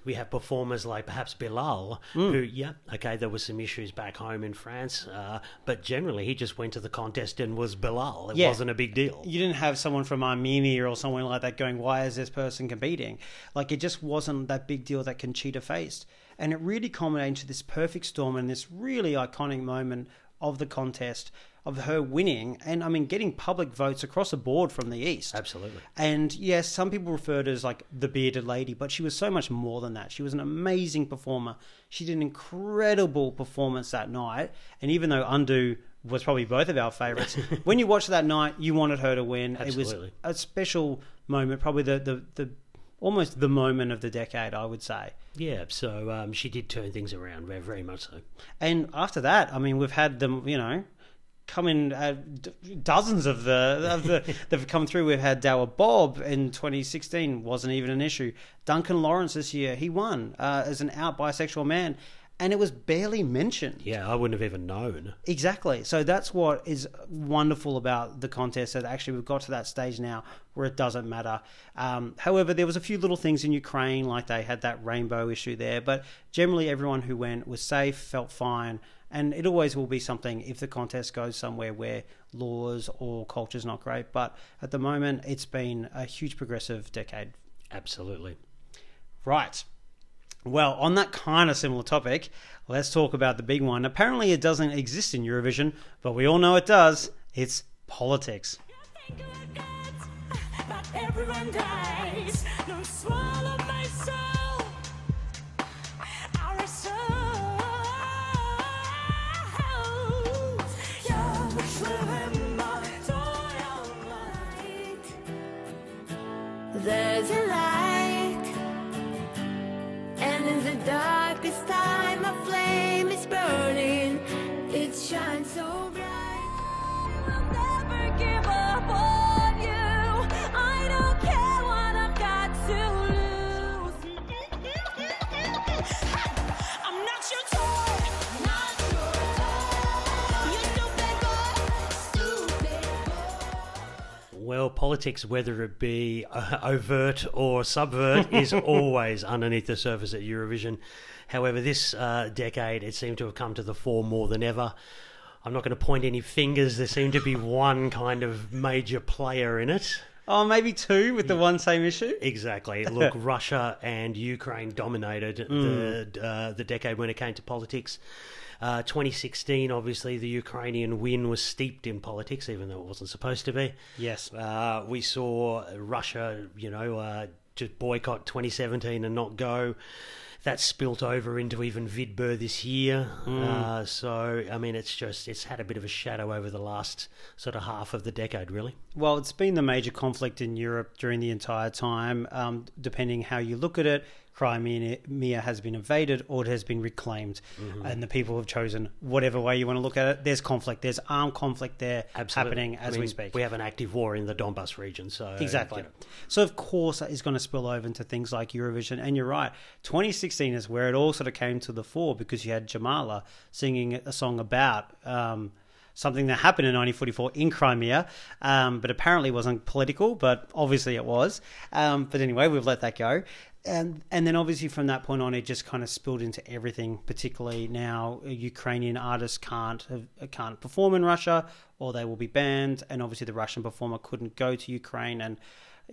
[SPEAKER 2] we have performers like perhaps Bilal, who, yeah, okay, there were some issues back home in France, uh, but generally he just went to the contest and was Bilal. It
[SPEAKER 1] Yeah.
[SPEAKER 2] wasn't a big deal.
[SPEAKER 1] you didn't have someone from Armenia or someone like that going, "Why is this person competing?" Like it just wasn't that big deal that Conchita faced, and it really culminated into this perfect storm and this really iconic moment of the contest of her winning, and I mean getting public votes across the board from the east.
[SPEAKER 2] Absolutely.
[SPEAKER 1] And yes, some people refer to her as like the bearded lady, but she was so much more than that. She was an amazing performer. She did an incredible performance that night. And even though Undo was probably both of our favorites, <laughs> when you watched that night, you wanted her to win. It was a special moment, probably the, the, the almost the moment of the decade, I would say.
[SPEAKER 2] Yeah, so um, she did turn things around very, very much so.
[SPEAKER 1] And after that, I mean, we've had them, you know, come in uh, d- dozens of the of the <laughs> that have come through. We've had Douwe Bob in 2016, wasn't even an issue. Duncan Laurence this year, he won uh, as an out bisexual man, and it was barely mentioned.
[SPEAKER 2] Yeah, I wouldn't have even known.
[SPEAKER 1] Exactly. So that's what is wonderful about the contest that actually we've got to that stage now where it doesn't matter. Um, however, there was a few little things in Ukraine, like they had that rainbow issue there, but generally everyone who went was safe, felt fine, and it always will be something if the contest goes somewhere where laws or culture's not great. But at the moment, it's been a huge progressive decade.
[SPEAKER 2] Absolutely.
[SPEAKER 1] Right. Well, on that kind of similar topic, let's talk about the big one. Apparently, it doesn't exist in Eurovision, but we all know it does. It's politics.
[SPEAKER 6] But
[SPEAKER 2] Well, politics, whether it be uh, overt or subvert, is <laughs> always underneath the surface at Eurovision. However, this uh, decade it seemed to have come to the fore more than ever. I'm not going to point any fingers. There seemed to be <laughs> one kind of major player in it.
[SPEAKER 1] Oh, maybe two with the one same issue?
[SPEAKER 2] Exactly. <laughs> Look, Russia and Ukraine dominated the uh, the decade when it came to politics. Uh, 2016, obviously, the Ukrainian win was steeped in politics, even though it wasn't supposed to be.
[SPEAKER 1] Yes.
[SPEAKER 2] Uh, we saw Russia, you know, uh, just boycott 2017 and not go. That spilt over into even Vidbir this year. Uh, so, I mean, it's just, it's had a bit of a shadow over the last sort of half of the decade, really.
[SPEAKER 1] Well, it's been the major conflict in Europe during the entire time. Um, depending how you look at it, Crimea has been invaded or it has been reclaimed, and the people have chosen whatever way you want to look at it. There's conflict. There's armed conflict there happening
[SPEAKER 2] I
[SPEAKER 1] as
[SPEAKER 2] mean,
[SPEAKER 1] we speak.
[SPEAKER 2] We have an active war in the Donbass region, so
[SPEAKER 1] Exactly.
[SPEAKER 2] you know.
[SPEAKER 1] So of course that is going to spill over into things like Eurovision. And you're right, 2016 is where it all sort of came to the fore because you had Jamala singing a song about um, something that happened in 1944 in Crimea, um, but apparently wasn't political, but obviously it was. Um, but anyway, we've let that go. And and then obviously from that point on, it just kind of spilled into everything. Particularly now, uh, Ukrainian artists can't have, uh, can't perform in Russia, or they will be banned. And obviously, the Russian performer couldn't go to Ukraine, and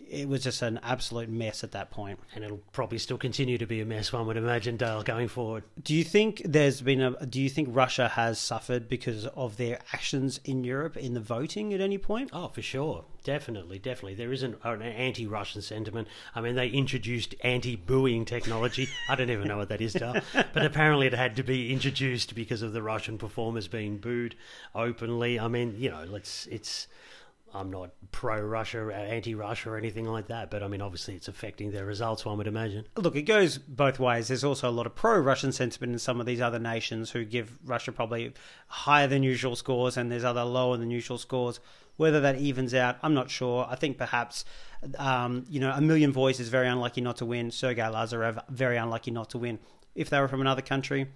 [SPEAKER 1] it was just an absolute mess at that point.
[SPEAKER 2] and it'll probably still continue to be a mess. One would imagine, Dale, going forward.
[SPEAKER 1] Do you think there's been a? Do you think Russia has suffered because of their actions in Europe in the voting at any point?
[SPEAKER 2] Oh, for sure, definitely, definitely. There is an, an anti-Russian sentiment. I mean, they introduced anti-booing technology. I don't even know what that is, Dale, <laughs> but apparently it had to be introduced because of the Russian performers being booed openly. I mean, you know, let's it's. I'm not pro-Russia, anti-Russia, or anything like that, but I mean, obviously, it's affecting their results. One would imagine.
[SPEAKER 1] Look, it goes both ways. There's also a lot of pro-Russian sentiment in some of these other nations who give Russia probably higher than usual scores, and there's other lower than usual scores. Whether that evens out, I'm not sure. I think perhaps, um, you know, a million voice is very unlucky not to win. Sergei Lazarev very unlucky not to win. If they were from another country,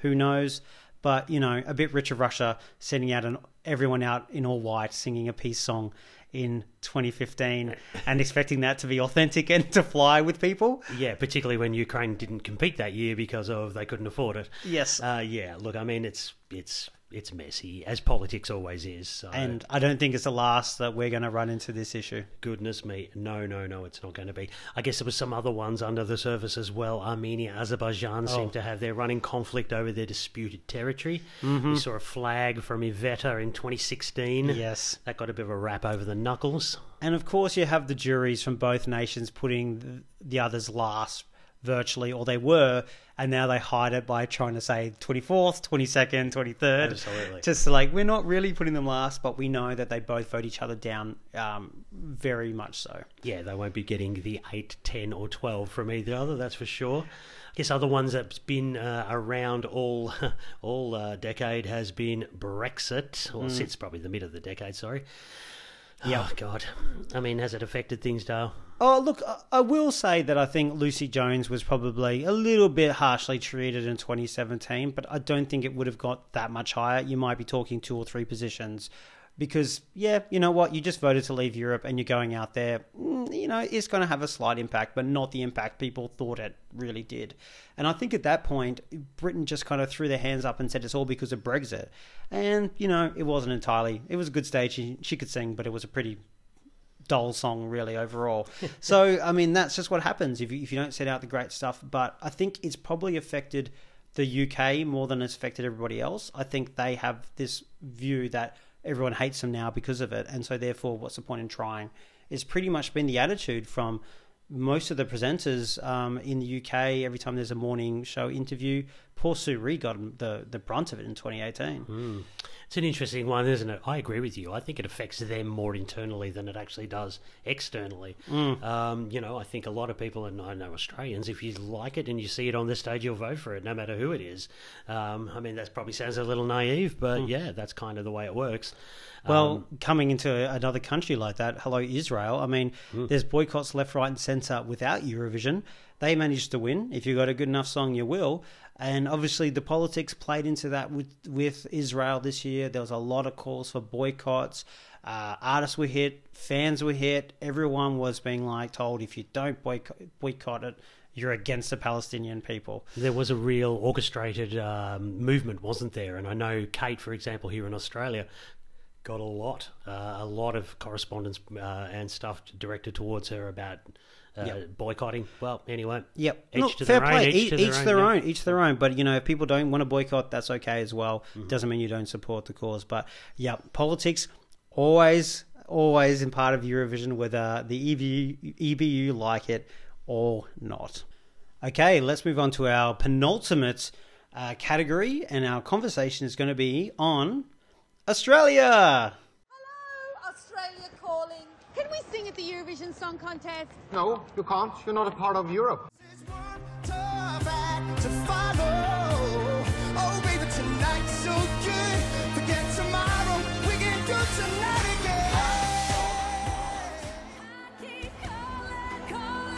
[SPEAKER 1] who knows? But you know, a bit rich of Russia sending out an everyone out in all white singing a peace song in 2015 and expecting that to be authentic and to fly with people.
[SPEAKER 2] Yeah, particularly when Ukraine didn't compete that year because of they couldn't afford it.
[SPEAKER 1] Yes.
[SPEAKER 2] Uh, yeah. Look, I mean, it's it's it's messy as politics always is. So.
[SPEAKER 1] And I don't think it's the last that we're going to run into this issue.
[SPEAKER 2] Goodness me. No, no, no, it's not going to be. I guess there was some other ones under the surface as well. Armenia, Azerbaijan
[SPEAKER 1] Oh.
[SPEAKER 2] seem to have their running conflict over their disputed territory. We saw a flag from Iveta in 2016.
[SPEAKER 1] Mm-hmm. Yes.
[SPEAKER 2] That got a bit of a rap over the knuckles.
[SPEAKER 1] And of course, you have the juries from both nations putting the others last virtually, or they were, and now they hide it by trying to say 24th, 22nd, 23rd.
[SPEAKER 2] Absolutely.
[SPEAKER 1] Just like, we're not really putting them last, but we know that they both vote each other down um, very much so.
[SPEAKER 2] Yeah, they won't be getting the 8, 10, or 12 from either other, that's for sure. I guess other ones that's been uh, around all <laughs> all uh, decade has been Brexit, or since probably the mid of the decade, sorry.
[SPEAKER 1] Yeah.
[SPEAKER 2] Oh, God. I mean, has it affected things, Dale?
[SPEAKER 1] Oh, look, I- will say that I think Lucy Jones was probably a little bit harshly treated in 2017, but I don't think it would have got that much higher. You might be talking two or three positions. Because, yeah, you know what? You just voted to leave Europe and you're going out there. mm, You know, it's going to have a slight impact, but not the impact people thought it really did. And I think at that point, Britain just kind of threw their hands up and said it's all because of Brexit. And, you know, it wasn't entirely. It was a good stage. She, she could sing, but it was a pretty dull song really overall. <laughs> so I mean that's just what happens if you, if you don't set out the great stuff. But I think it's probably affected the UK more than it's affected everybody else. I think they have this view that everyone hates them now because of it, and so therefore, what's the point in trying? It's pretty much been the attitude from most of the presenters um, in the UK. Every time there's a morning show interview, poor SuRie got the the brunt of it in 2018.
[SPEAKER 2] It's an interesting one, isn't it? I agree with you. I think it affects them more internally than it actually does externally. Um, you know, I think a lot of people, and I know Australians, if you like it and you see it on the stage, you'll vote for it, no matter who it is. Um, I mean, that probably sounds a little naive, but yeah, that's kind of the way it works.
[SPEAKER 1] Well, coming into another country like that, hello Israel. I mean, there's boycotts left, right, and centre without Eurovision. They managed to win. If you got a good enough song, you will. And obviously, the politics played into that with with Israel this year. There was a lot of calls for boycotts. Uh, artists were hit, fans were hit. Everyone was being like told, if you don't boycott, boycott it, you're against the Palestinian people.
[SPEAKER 2] There was a real orchestrated um, movement, wasn't there? And I know Kate, for example, here in Australia, got a lot, uh, a lot of correspondence uh, and stuff directed towards her about uh,
[SPEAKER 1] Yep.
[SPEAKER 2] boycotting. Well, anyway,
[SPEAKER 1] Yep.
[SPEAKER 2] each
[SPEAKER 1] Look,
[SPEAKER 2] to
[SPEAKER 1] fair
[SPEAKER 2] their
[SPEAKER 1] play.
[SPEAKER 2] own.
[SPEAKER 1] Each,
[SPEAKER 2] to
[SPEAKER 1] each their own.
[SPEAKER 2] yeah.
[SPEAKER 1] Each their own. But you know, if people don't want to boycott, that's okay as well.
[SPEAKER 2] Mm-hmm.
[SPEAKER 1] Doesn't mean you don't support the cause. But yeah, politics always, always in part of Eurovision, whether the EBU, EBU like it or not. Okay, let's move on to our penultimate uh, category, and our conversation is going to be on Australia.
[SPEAKER 9] Hello, Australia calling. Can we sing at the Eurovision Song Contest?
[SPEAKER 4] No, you can't. You're not a part of Europe.
[SPEAKER 3] Tough act to follow. Oh, baby, tonight's so good. Forget tomorrow. We can do tonight again.
[SPEAKER 6] Keep calling, calling.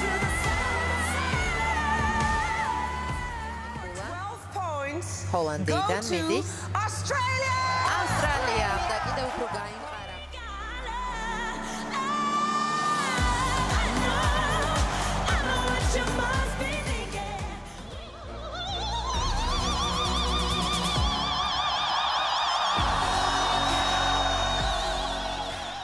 [SPEAKER 6] To the sound
[SPEAKER 10] Holland
[SPEAKER 3] Go
[SPEAKER 10] dan
[SPEAKER 3] to
[SPEAKER 10] Mendy. Para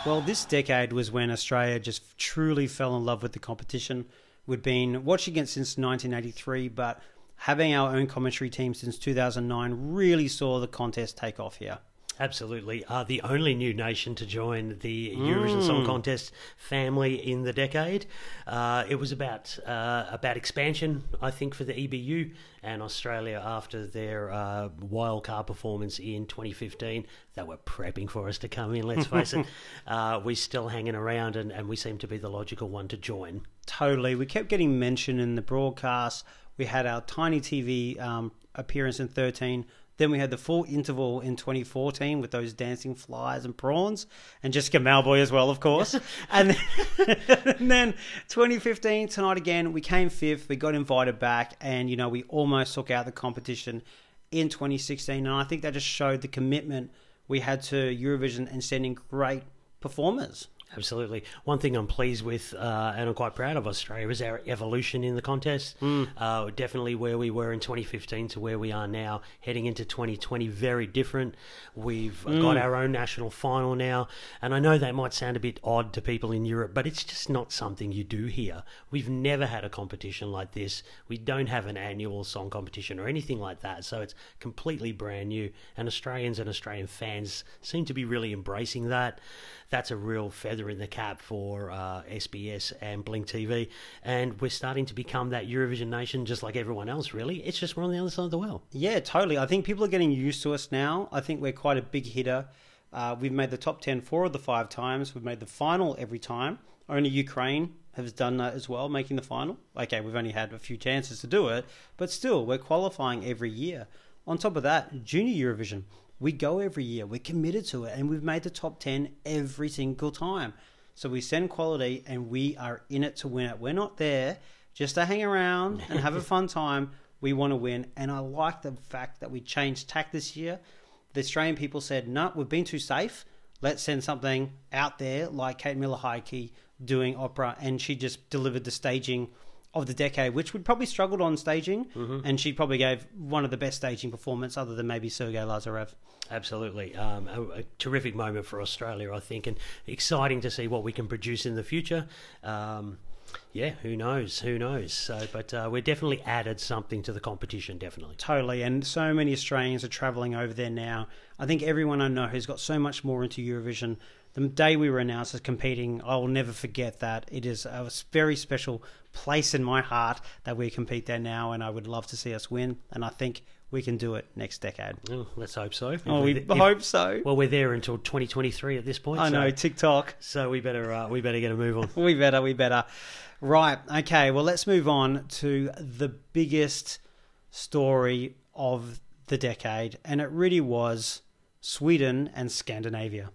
[SPEAKER 1] Well, this decade was when Australia just truly fell in love with the competition. We'd been watching it since 1983, but having our own commentary team since 2009 really saw the contest take off here.
[SPEAKER 2] Absolutely. Uh, the only new nation to join the Eurovision Song Contest family in the decade. Uh, it was about uh, about expansion, I think, for the EBU and Australia after their uh, wild card performance in 2015. They were prepping for us to come in, let's face it. <laughs> Uh, we're still hanging around and, and we seem to be the logical one to join.
[SPEAKER 1] Totally. We kept getting mentioned in the broadcast. We had our tiny TV um, appearance in 13. Then we had the full interval in 2014 with those dancing flies and prawns, and Jessica Mauboy as well, of course. <laughs> and, then, <laughs> and then 2015, tonight again, we came fifth. We got invited back, and you know we almost took out the competition. in 2016, and I think that just showed the commitment we had to Eurovision and sending great performers.
[SPEAKER 2] Absolutely. One thing I'm pleased with, uh, and I'm quite proud of Australia, is our evolution in the contest. Uh, definitely where we were in 2015 to where we are now, heading into 2020, very different. We've got our own national final now, and I know that might sound a bit odd to people in Europe, but it's just not something you do here. We've never had a competition like this. We don't have an annual song competition or anything like that, so it's completely brand new. And Australians and Australian fans seem to be really embracing that. That's a real feather in the cap for uh, SBS and Blink TV, and we're starting to become that Eurovision nation just like everyone else. Really, it's just we're on the other side of the world.
[SPEAKER 1] Yeah, totally. I think people are getting used to us now. I think we're quite a big hitter. Uh, we've made the top 10 four of the five times. We've made the final every time. Only Ukraine has done that as well, making the final. Okay, we've only had a few chances to do it, but still, we're qualifying every year. On top of that, Junior Eurovision, we go every year. We're committed to it, and we've made the top 10 every single time. So we send quality, and we are in it to win it. We're not there just to hang around and have a <laughs> fun time. We want to win, and I like the fact that we changed tack this year. The Australian people said, "No, we've been too safe. Let's send something out there like Kate Miller Heidke doing opera," and she just delivered the staging of the decade, which would probably struggled on staging, and she probably gave one of the best staging performance, other than maybe Sergei Lazarev.
[SPEAKER 2] Absolutely. Um, a, a terrific moment for Australia, I think, and exciting to see what we can produce in the future. Um, yeah, who knows? Who knows? So, but uh, we're definitely added something to the competition, definitely.
[SPEAKER 1] Totally, and so many Australians are travelling over there now. I think everyone I know has got so much more into Eurovision. The day we were announced as competing, I will never forget that. It is a very special place in my heart that we compete there now, and I would love to see us win. And I think we can do it next decade.
[SPEAKER 2] Oh, let's hope so.
[SPEAKER 1] Oh,
[SPEAKER 2] we- if-
[SPEAKER 1] hope so.
[SPEAKER 2] Well, we're there until 2023 at this point.
[SPEAKER 1] I
[SPEAKER 2] so-
[SPEAKER 1] know TikTok.
[SPEAKER 2] So we better uh, we better get a move on. <laughs>
[SPEAKER 1] We better, we better. Right, okay, well, let's move on to the biggest story of the decade, and it really was Sweden and Scandinavia.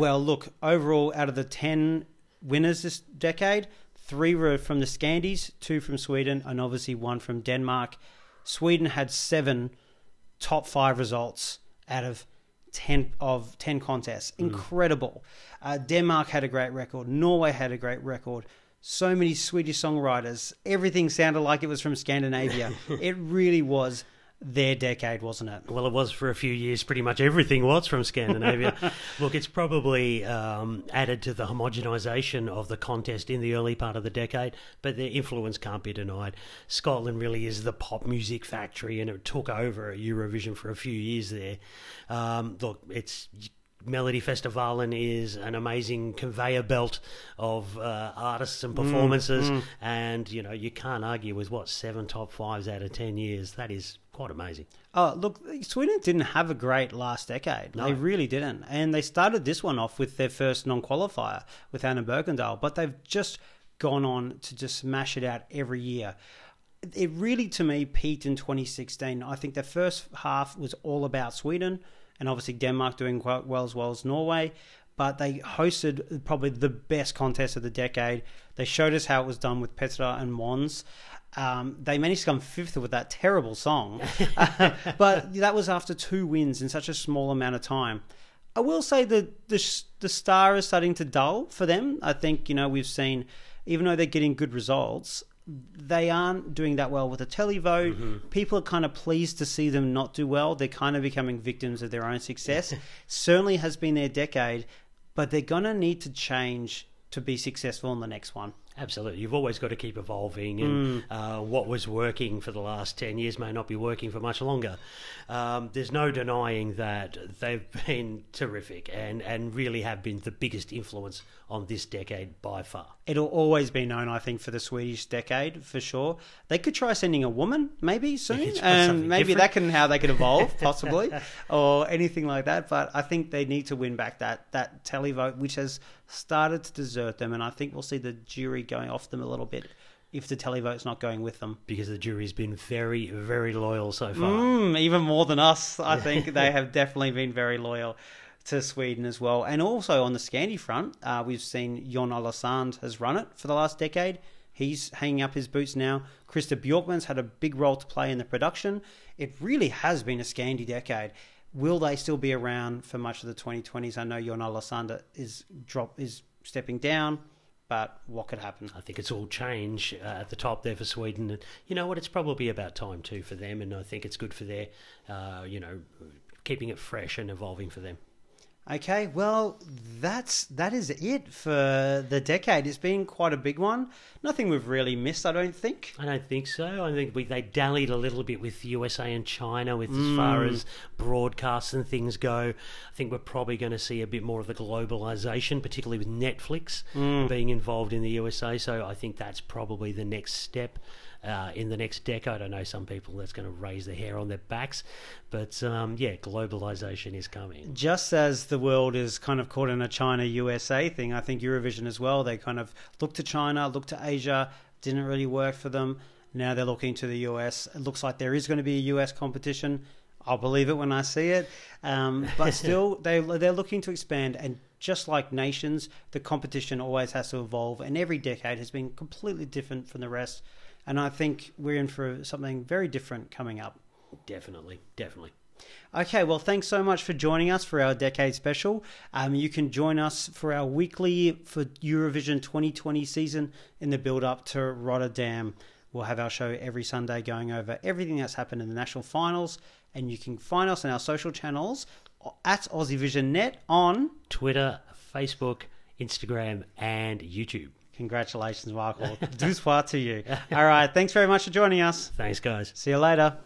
[SPEAKER 1] Well, look, overall, out of the 10 winners this decade, three were from the Scandies, two from Sweden, and obviously one from Denmark. Sweden had seven top five results out of 10 of 10 contests. Incredible. Uh, Denmark had a great record. Norway had a great record. So many Swedish songwriters. Everything sounded like it was from Scandinavia. <laughs> it really was their decade, wasn't it?
[SPEAKER 2] Well, it was for a few years. Pretty much everything was from Scandinavia. <laughs> Look, it's probably um, added to the homogenisation of the contest in the early part of the decade, but their influence can't be denied. Scotland really is the pop music factory, and it took over Eurovision for a few years there. Um, look, it's Melodifestivalen is an amazing conveyor belt of uh, artists and performances, and you know you can't argue with what seven top fives out of ten years. That is quite amazing.
[SPEAKER 1] Oh, look, Sweden didn't have a great last decade. They really didn't. And they started this one off with their first non qualifier with Anna Bergendahl, but they've just gone on to just smash it out every year. It really, to me, peaked in 2016. I think the first half was all about Sweden and obviously Denmark doing quite well as well as Norway. But they hosted probably the best contest of the decade. They showed us how it was done with Petra and Måns. Um, they managed to come fifth with that terrible song, <laughs> but that was after two wins in such a small amount of time. I will say that the the star is starting to dull for them. I think you know we've seen, even though they're getting good results, they aren't doing that well with the televote. People are kind of pleased to see them not do well. They're kind of becoming victims of their own success. <laughs> Certainly has been their decade, but they're gonna need to change to be successful in the next one.
[SPEAKER 2] Absolutely. You've always got to keep evolving, and uh, what was working for the last 10 years may not be working for much longer. Um, there's no denying that they've <laughs> been terrific and, and really have been the biggest influence on this decade by far.
[SPEAKER 1] It'll always be known, I think, for the Swedish decade for sure. They could try sending a woman maybe soon, and maybe
[SPEAKER 2] different.
[SPEAKER 1] that can how they could evolve <laughs> possibly, or anything like that. But I think they need to win back that that televote, which has started to desert them, and I think we'll see the jury going off them a little bit if the televote's not going with them.
[SPEAKER 2] Because the jury's been very, very loyal so far.
[SPEAKER 1] Mm, even more than us, I think they <laughs> have definitely been very loyal to Sweden as well. And also on the Scandi front, uh, we've seen Jon Ola Sand has run it for the last decade. He's hanging up his boots now. Christer Björkman's had a big role to play in the production. It really has been a Scandi decade. Will they still be around for much of the 2020s? I know Jon Ola Sand is drop is stepping down, but what could happen?
[SPEAKER 2] I think it's all change uh, at the top there for Sweden. And you know what? It's probably about time too for them, and I think it's good for their, uh, you know, keeping it fresh and evolving for them.
[SPEAKER 1] Okay, well, that's that is it for the decade. It's been quite a big one. Nothing we've really missed, I don't think.
[SPEAKER 2] I don't think so. I think we, they dallied a little bit with the USA and China with as
[SPEAKER 1] Mm.
[SPEAKER 2] far as broadcasts and things go. I think we're probably going to see a bit more of the globalization, particularly with Netflix
[SPEAKER 1] Mm.
[SPEAKER 2] being involved in the USA. So I think that's probably the next step. Uh, in the next decade, I know some people that's going to raise their hair on their backs, but um, yeah, globalization is coming.
[SPEAKER 1] Just as the world is kind of caught in a China USA thing, I think Eurovision as well. They kind of looked to China, looked to Asia, didn't really work for them. Now they're looking to the US. It looks like there is going to be a US competition. I'll believe it when I see it. Um, but <laughs> still, they they're looking to expand, and just like nations, the competition always has to evolve, and every decade has been completely different from the rest. And I think we're in for something very different coming up.
[SPEAKER 2] Definitely, definitely.
[SPEAKER 1] Okay, well, thanks so much for joining us for our decade special. Um, you can join us for our weekly for Eurovision 2020 season in the build up to Rotterdam. We'll have our show every Sunday going over everything that's happened in the national finals, and you can find us on our social channels at AussieVisionNet on
[SPEAKER 2] Twitter, Facebook, Instagram, and YouTube.
[SPEAKER 1] Congratulations, Michael. <laughs> Soir to you. All right, thanks very much for joining us.
[SPEAKER 2] Thanks, guys.
[SPEAKER 1] See you later.